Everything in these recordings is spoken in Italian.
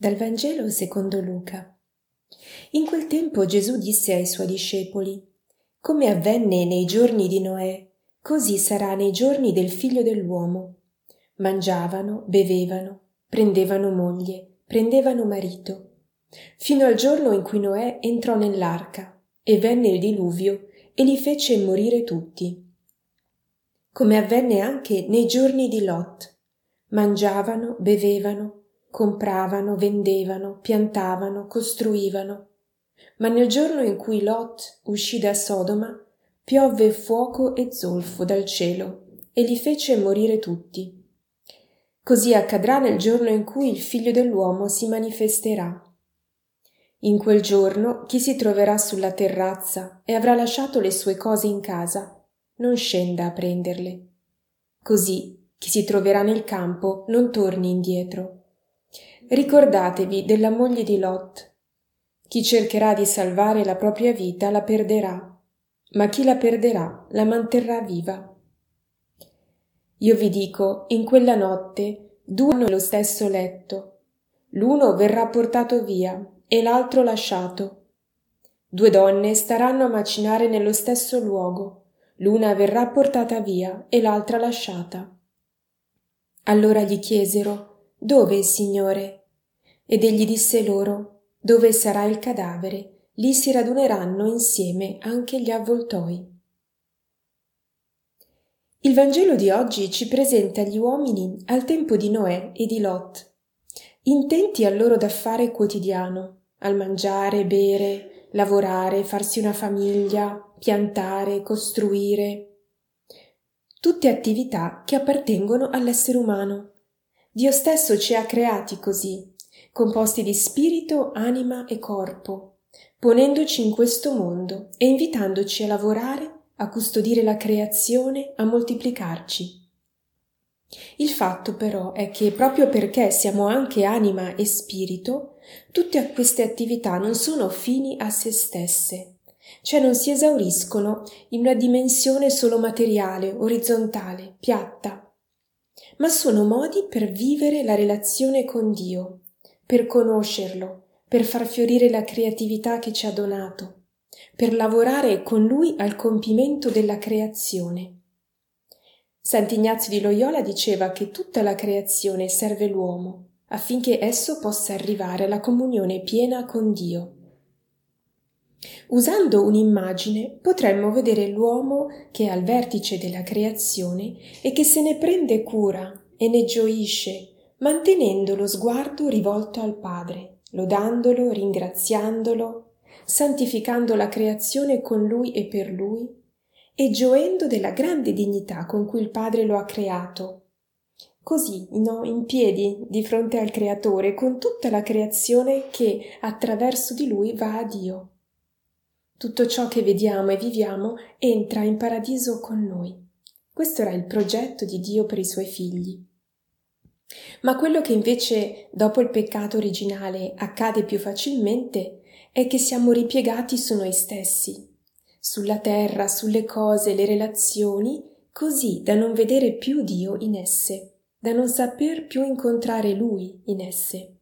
Dal Vangelo secondo Luca. In quel tempo Gesù disse ai suoi discepoli, Come avvenne nei giorni di Noè, così sarà nei giorni del figlio dell'uomo. Mangiavano, bevevano, prendevano moglie, prendevano marito, fino al giorno in cui Noè entrò nell'arca, e venne il diluvio e li fece morire tutti. Come avvenne anche nei giorni di Lot. Mangiavano, bevevano, compravano, vendevano, piantavano, costruivano. Ma nel giorno in cui Lot uscì da Sodoma, piovve fuoco e zolfo dal cielo e li fece morire tutti. Così accadrà nel giorno in cui il figlio dell'uomo si manifesterà. In quel giorno chi si troverà sulla terrazza e avrà lasciato le sue cose in casa, non scenda a prenderle. Così chi si troverà nel campo non torni indietro Ricordatevi della moglie di Lot. Chi cercherà di salvare la propria vita la perderà, ma chi la perderà la manterrà viva. Io vi dico, in quella notte due hanno lo stesso letto. L'uno verrà portato via e l'altro lasciato. Due donne staranno a macinare nello stesso luogo. L'una verrà portata via e l'altra lasciata. Allora gli chiesero Dove, Signore? Ed egli disse loro, Dove sarà il cadavere, lì si raduneranno insieme anche gli avvoltoi. Il Vangelo di oggi ci presenta gli uomini al tempo di Noè e di Lot, intenti al loro d'affare quotidiano, al mangiare, bere, lavorare, farsi una famiglia, piantare, costruire. Tutte attività che appartengono all'essere umano. Dio stesso ci ha creati così, composti di spirito, anima e corpo, ponendoci in questo mondo e invitandoci a lavorare, a custodire la creazione, a moltiplicarci. Il fatto però è che proprio perché siamo anche anima e spirito, tutte queste attività non sono fini a se stesse, cioè non si esauriscono in una dimensione solo materiale, orizzontale, piatta, ma sono modi per vivere la relazione con Dio, per conoscerlo, per far fiorire la creatività che ci ha donato, per lavorare con lui al compimento della creazione. Sant'Ignazio di Loyola diceva che tutta la creazione serve l'uomo affinché esso possa arrivare alla comunione piena con Dio. Usando un'immagine potremmo vedere l'uomo che è al vertice della creazione e che se ne prende cura e ne gioisce mantenendo lo sguardo rivolto al Padre, lodandolo, ringraziandolo, santificando la creazione con lui e per lui, e gioendo della grande dignità con cui il Padre lo ha creato. Così, no, in piedi di fronte al Creatore, con tutta la creazione che attraverso di lui va a Dio. Tutto ciò che vediamo e viviamo entra in paradiso con noi. Questo era il progetto di Dio per i suoi figli. Ma quello che invece dopo il peccato originale accade più facilmente è che siamo ripiegati su noi stessi, sulla terra, sulle cose, le relazioni, così da non vedere più Dio in esse, da non saper più incontrare Lui in esse.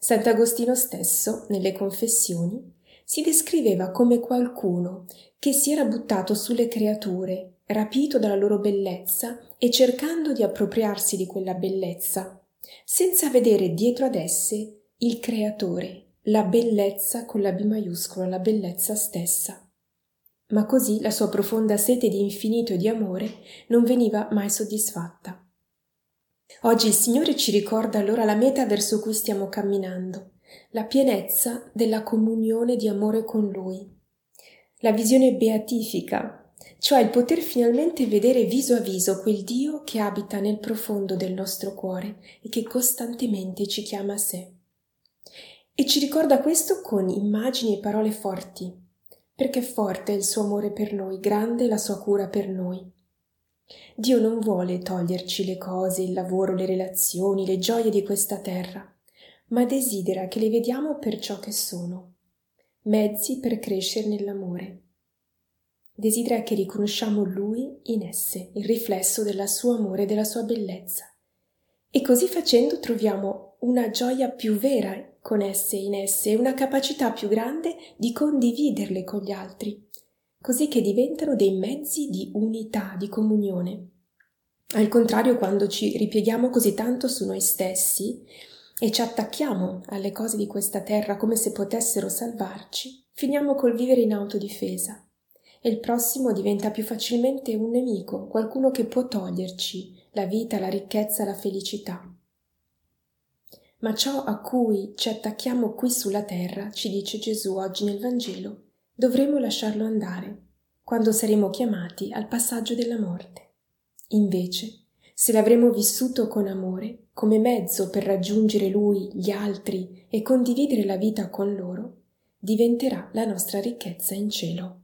Sant'Agostino stesso, nelle confessioni, si descriveva come qualcuno che si era buttato sulle creature rapito dalla loro bellezza e cercando di appropriarsi di quella bellezza, senza vedere dietro ad esse il creatore, la bellezza con la B maiuscola, la bellezza stessa. Ma così la sua profonda sete di infinito e di amore non veniva mai soddisfatta. Oggi il Signore ci ricorda allora la meta verso cui stiamo camminando, la pienezza della comunione di amore con Lui, la visione beatifica cioè il poter finalmente vedere viso a viso quel Dio che abita nel profondo del nostro cuore e che costantemente ci chiama a sé. E ci ricorda questo con immagini e parole forti, perché forte è il suo amore per noi, grande la sua cura per noi. Dio non vuole toglierci le cose, il lavoro, le relazioni, le gioie di questa terra, ma desidera che le vediamo per ciò che sono, mezzi per crescere nell'amore desidera che riconosciamo Lui in esse, il riflesso del suo amore e della sua bellezza. E così facendo troviamo una gioia più vera con esse in esse e una capacità più grande di condividerle con gli altri, così che diventano dei mezzi di unità, di comunione. Al contrario, quando ci ripieghiamo così tanto su noi stessi e ci attacchiamo alle cose di questa terra come se potessero salvarci, finiamo col vivere in autodifesa e il prossimo diventa più facilmente un nemico, qualcuno che può toglierci la vita, la ricchezza, la felicità. Ma ciò a cui ci attacchiamo qui sulla terra, ci dice Gesù oggi nel Vangelo, dovremo lasciarlo andare quando saremo chiamati al passaggio della morte. Invece, se l'avremo vissuto con amore, come mezzo per raggiungere Lui, gli altri e condividere la vita con loro, diventerà la nostra ricchezza in cielo.